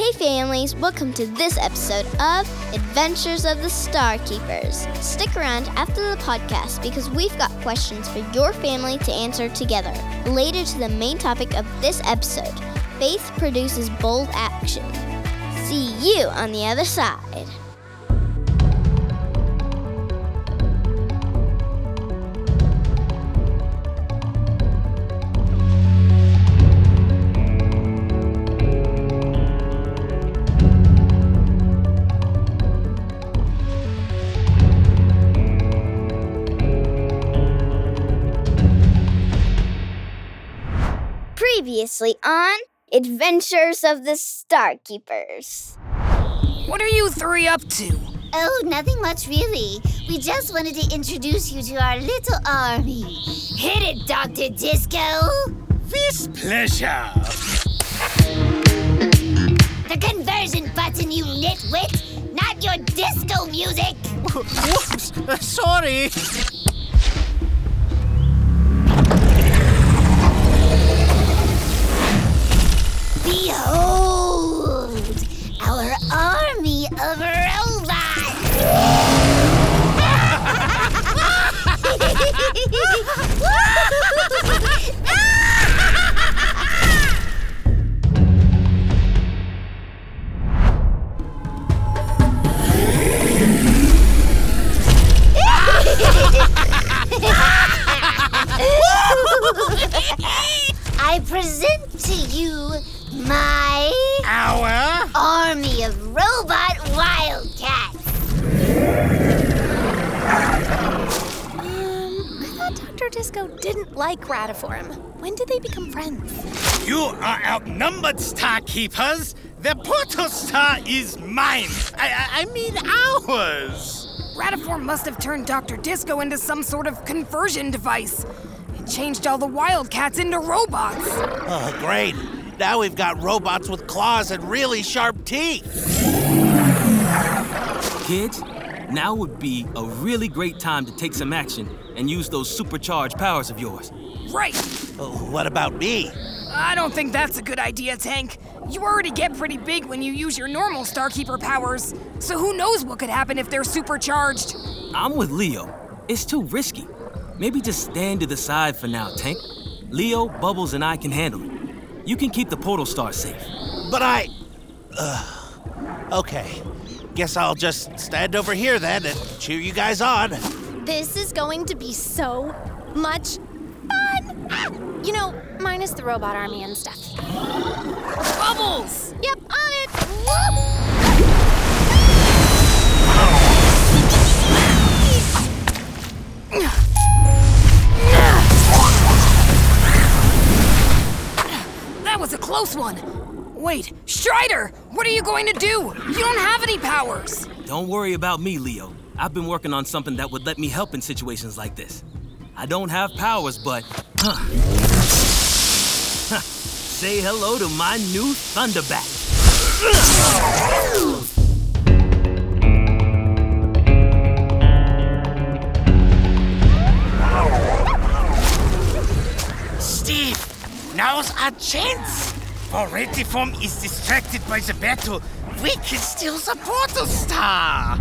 Hey families, welcome to this episode of Adventures of the Starkeepers. Stick around after the podcast because we've got questions for your family to answer together. Related to the main topic of this episode, faith produces bold action. See you on the other side. Previously on Adventures of the Starkeepers. What are you three up to? Oh, nothing much really. We just wanted to introduce you to our little army. Hit it, Dr. Disco! With pleasure. The conversion button, you nitwit! Not your disco music! Whoops, uh, sorry. Behold! Our army of robots! I present to you my Our army of robot wildcats. Um, I thought Dr. Disco didn't like Rattiform. When did they become friends? you are outnumbered, Starkeepers. The portal star is mine. I, I, I mean ours. Rattiform must have turned Dr. Disco into some sort of conversion device. It changed all the wildcats into robots. Oh, great. Now we've got robots with claws and really sharp teeth. Kids, now would be a really great time to take some action and use those supercharged powers of yours. Right. Oh, what about me? I don't think that's a good idea, Tank. You already get pretty big when you use your normal Starkeeper powers. So who knows what could happen if they're supercharged? I'm with Leo. It's too risky. Maybe just stand to the side for now, Tank. Leo, Bubbles, and I can handle it. You can keep the portal star safe. But I. Ugh. Okay. Guess I'll just stand over here then and cheer you guys on. This is going to be so much fun! You know, minus the robot army and stuff. Bubbles! Yep, on it! That was a close one. Wait, Strider! What are you going to do? You don't have any powers. Don't worry about me, Leo. I've been working on something that would let me help in situations like this. I don't have powers, but. Huh. Huh. Say hello to my new Thunderbat. Steve, now's our chance. While Rattiform is distracted by the battle, we can steal the portal star.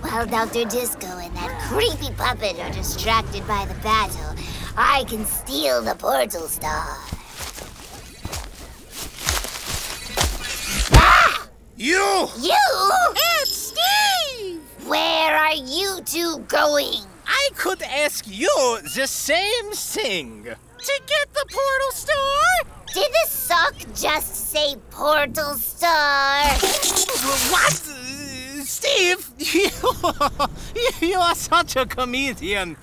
While Dr. Disco and that creepy puppet are distracted by the battle, I can steal the portal star. Ah! You! You? It's Steve! Where are you two going? Could ask you the same thing. To get the portal star? Did the sock just say portal star? What? Steve, you, you are such a comedian.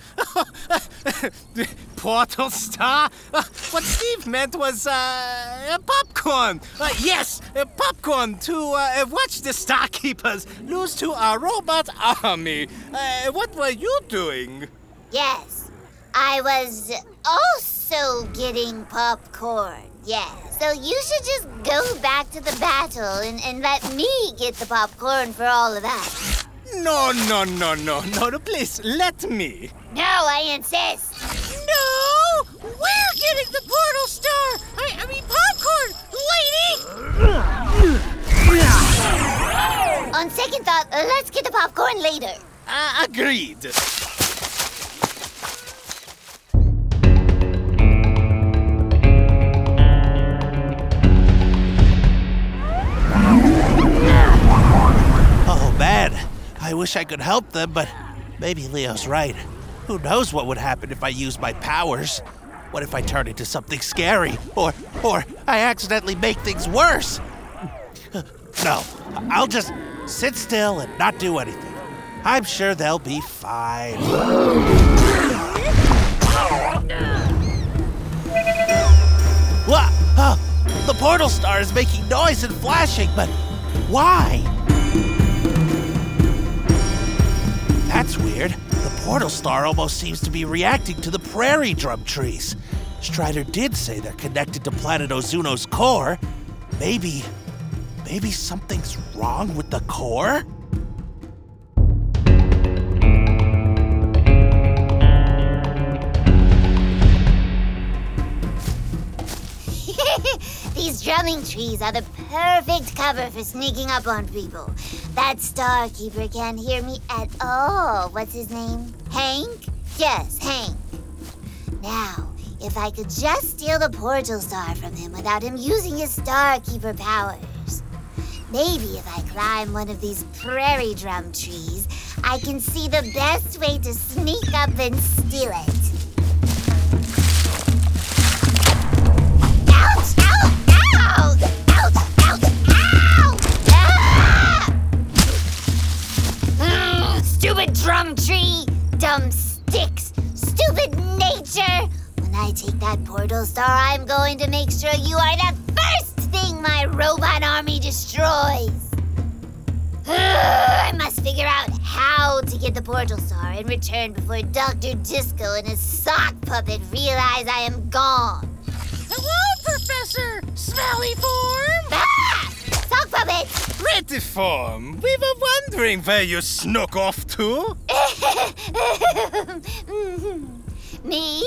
Portal star? What Steve meant was uh, popcorn. Uh, yes, uh, popcorn to uh, watch the Starkeepers lose to our robot army. Uh, what were you doing? Yes, I was also getting popcorn. Yes, so you should just go back to the battle and, and let me get the popcorn for all of that. No, no, no, no, no. Please let me. No, I insist getting the portal star! I, I mean, popcorn! Lady! On second thought, uh, let's get the popcorn later. Uh, agreed. Oh, man. I wish I could help them, but maybe Leo's right. Who knows what would happen if I used my powers? What if I turn into something scary? Or, or I accidentally make things worse? No, I'll just sit still and not do anything. I'm sure they'll be fine. What? Oh, the portal star is making noise and flashing, but why? That's weird. The portal star almost seems to be reacting to the prairie drum trees. Strider did say they're connected to planet Ozuno's core. Maybe. Maybe something's wrong with the core? These drumming trees are the perfect cover for sneaking up on people. That star keeper can't hear me at all. What's his name? Hank? Yes, Hank. Now, if I could just steal the portal star from him without him using his star keeper powers. Maybe if I climb one of these prairie drum trees, I can see the best way to sneak up and steal it. Ah! Mm, stupid drum tree! Dumb I take that portal star, I'm going to make sure you are the first thing my robot army destroys! I must figure out how to get the portal star in return before Dr. Disco and his sock puppet realize I am gone. Hello, Professor Smelly Form. Ah! Sock puppet! Rattiform, we were wondering where you snuck off to. Me?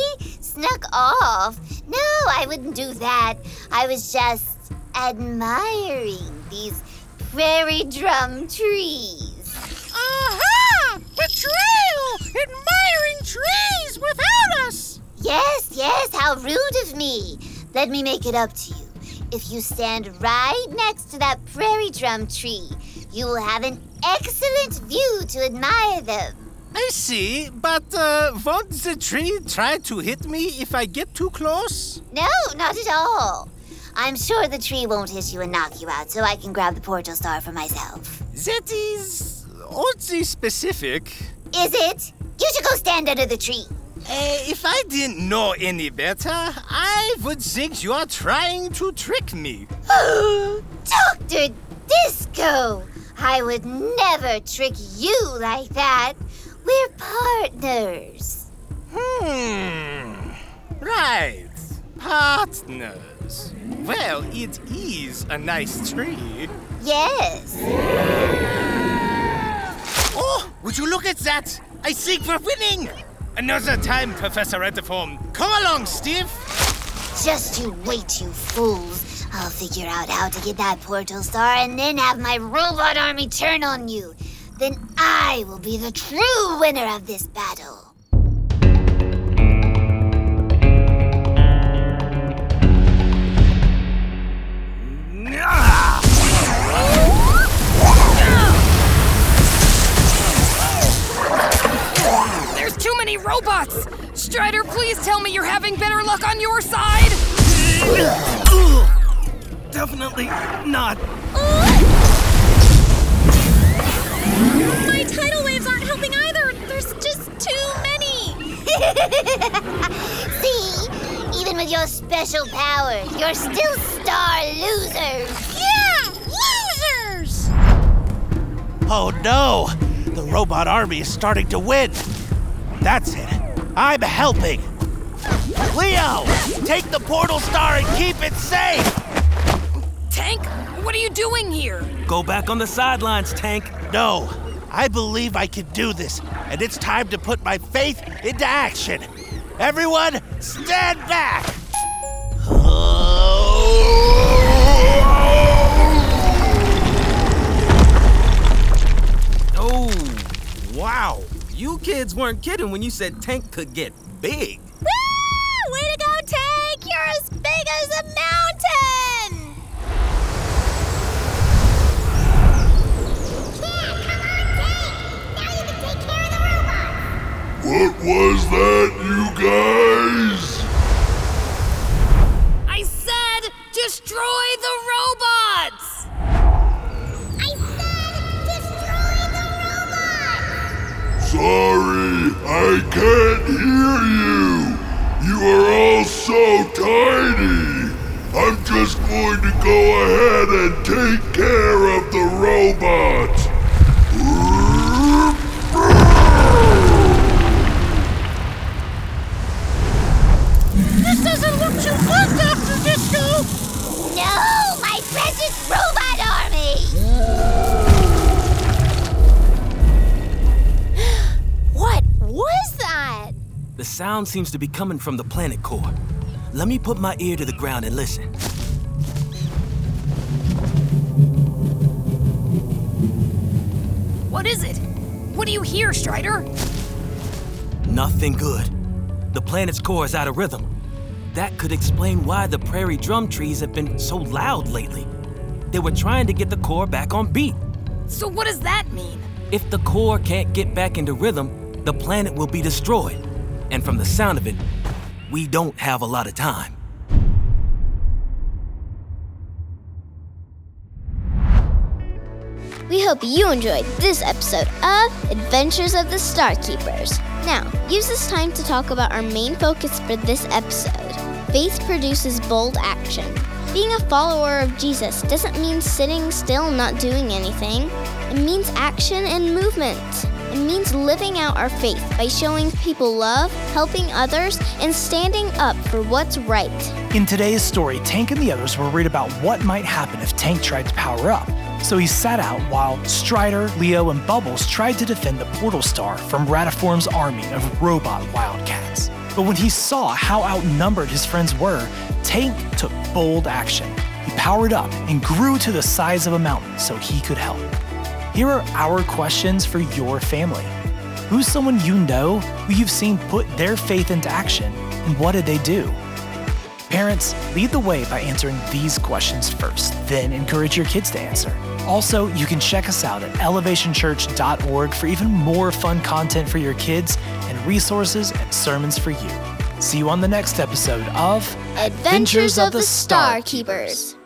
Snuck off? No, I wouldn't do that. I was just admiring these prairie drum trees. Aha! Betrayal! Admiring trees without us! Yes, yes, how rude of me. Let me make it up to you. If you stand right next to that prairie drum tree, you will have an excellent view to admire them. I see, but uh, won't the tree try to hit me if I get too close? No, not at all. I'm sure the tree won't hit you and knock you out, so I can grab the portal star for myself. That is oddly specific. Is it? You should go stand under the tree. Uh, if I didn't know any better, I would think you are trying to trick me. Dr. Disco! I would never trick you like that. We're partners. Hmm. Right. Partners. Well, it is a nice tree. Yes. Oh, would you look at that? I think we're winning. Another time, Professor Rattiform. Come along, Steve. Just you wait, you fools. I'll figure out how to get that portal star and then have my robot army turn on you. Then I will be the true winner of this battle. There's too many robots! Strider, please tell me you're having better luck on your side! Definitely not. Uh, See? Even with your special powers, you're still star losers. Yeah, losers. Oh no! The robot army is starting to win! That's it. I'm helping! Leo! Take the portal star and keep it safe! Tank, what are you doing here? Go back on the sidelines, Tank. No, I believe I can do this, and it's time to put my faith into action. Everyone, stand back! Oh, wow. You kids weren't kidding when you said Tank could get big. Sorry, I can't hear you. You are all so tiny. I'm just going to go ahead and take care of the robot. This doesn't look too good, Dr. Disco! No, sound seems to be coming from the planet core. Let me put my ear to the ground and listen. What is it? What do you hear, Strider? Nothing good. The planet's core is out of rhythm. That could explain why the prairie drum trees have been so loud lately. They were trying to get the core back on beat. So, what does that mean? If the core can't get back into rhythm, the planet will be destroyed. And from the sound of it, we don't have a lot of time. We hope you enjoyed this episode of Adventures of the Star Keepers. Now, use this time to talk about our main focus for this episode. Faith produces bold action. Being a follower of Jesus doesn't mean sitting still not doing anything. It means action and movement. It means living out our faith by showing people love, helping others, and standing up for what's right. In today's story, Tank and the others were worried about what might happen if Tank tried to power up. So he sat out while Strider, Leo, and Bubbles tried to defend the Portal Star from Rattiform's army of robot wildcats. But when he saw how outnumbered his friends were, Tank took bold action. He powered up and grew to the size of a mountain so he could help. Here are our questions for your family. Who's someone you know who you've seen put their faith into action, and what did they do? Parents, lead the way by answering these questions first, then encourage your kids to answer. Also, you can check us out at elevationchurch.org for even more fun content for your kids and resources and sermons for you. See you on the next episode of Adventures of the Star Keepers.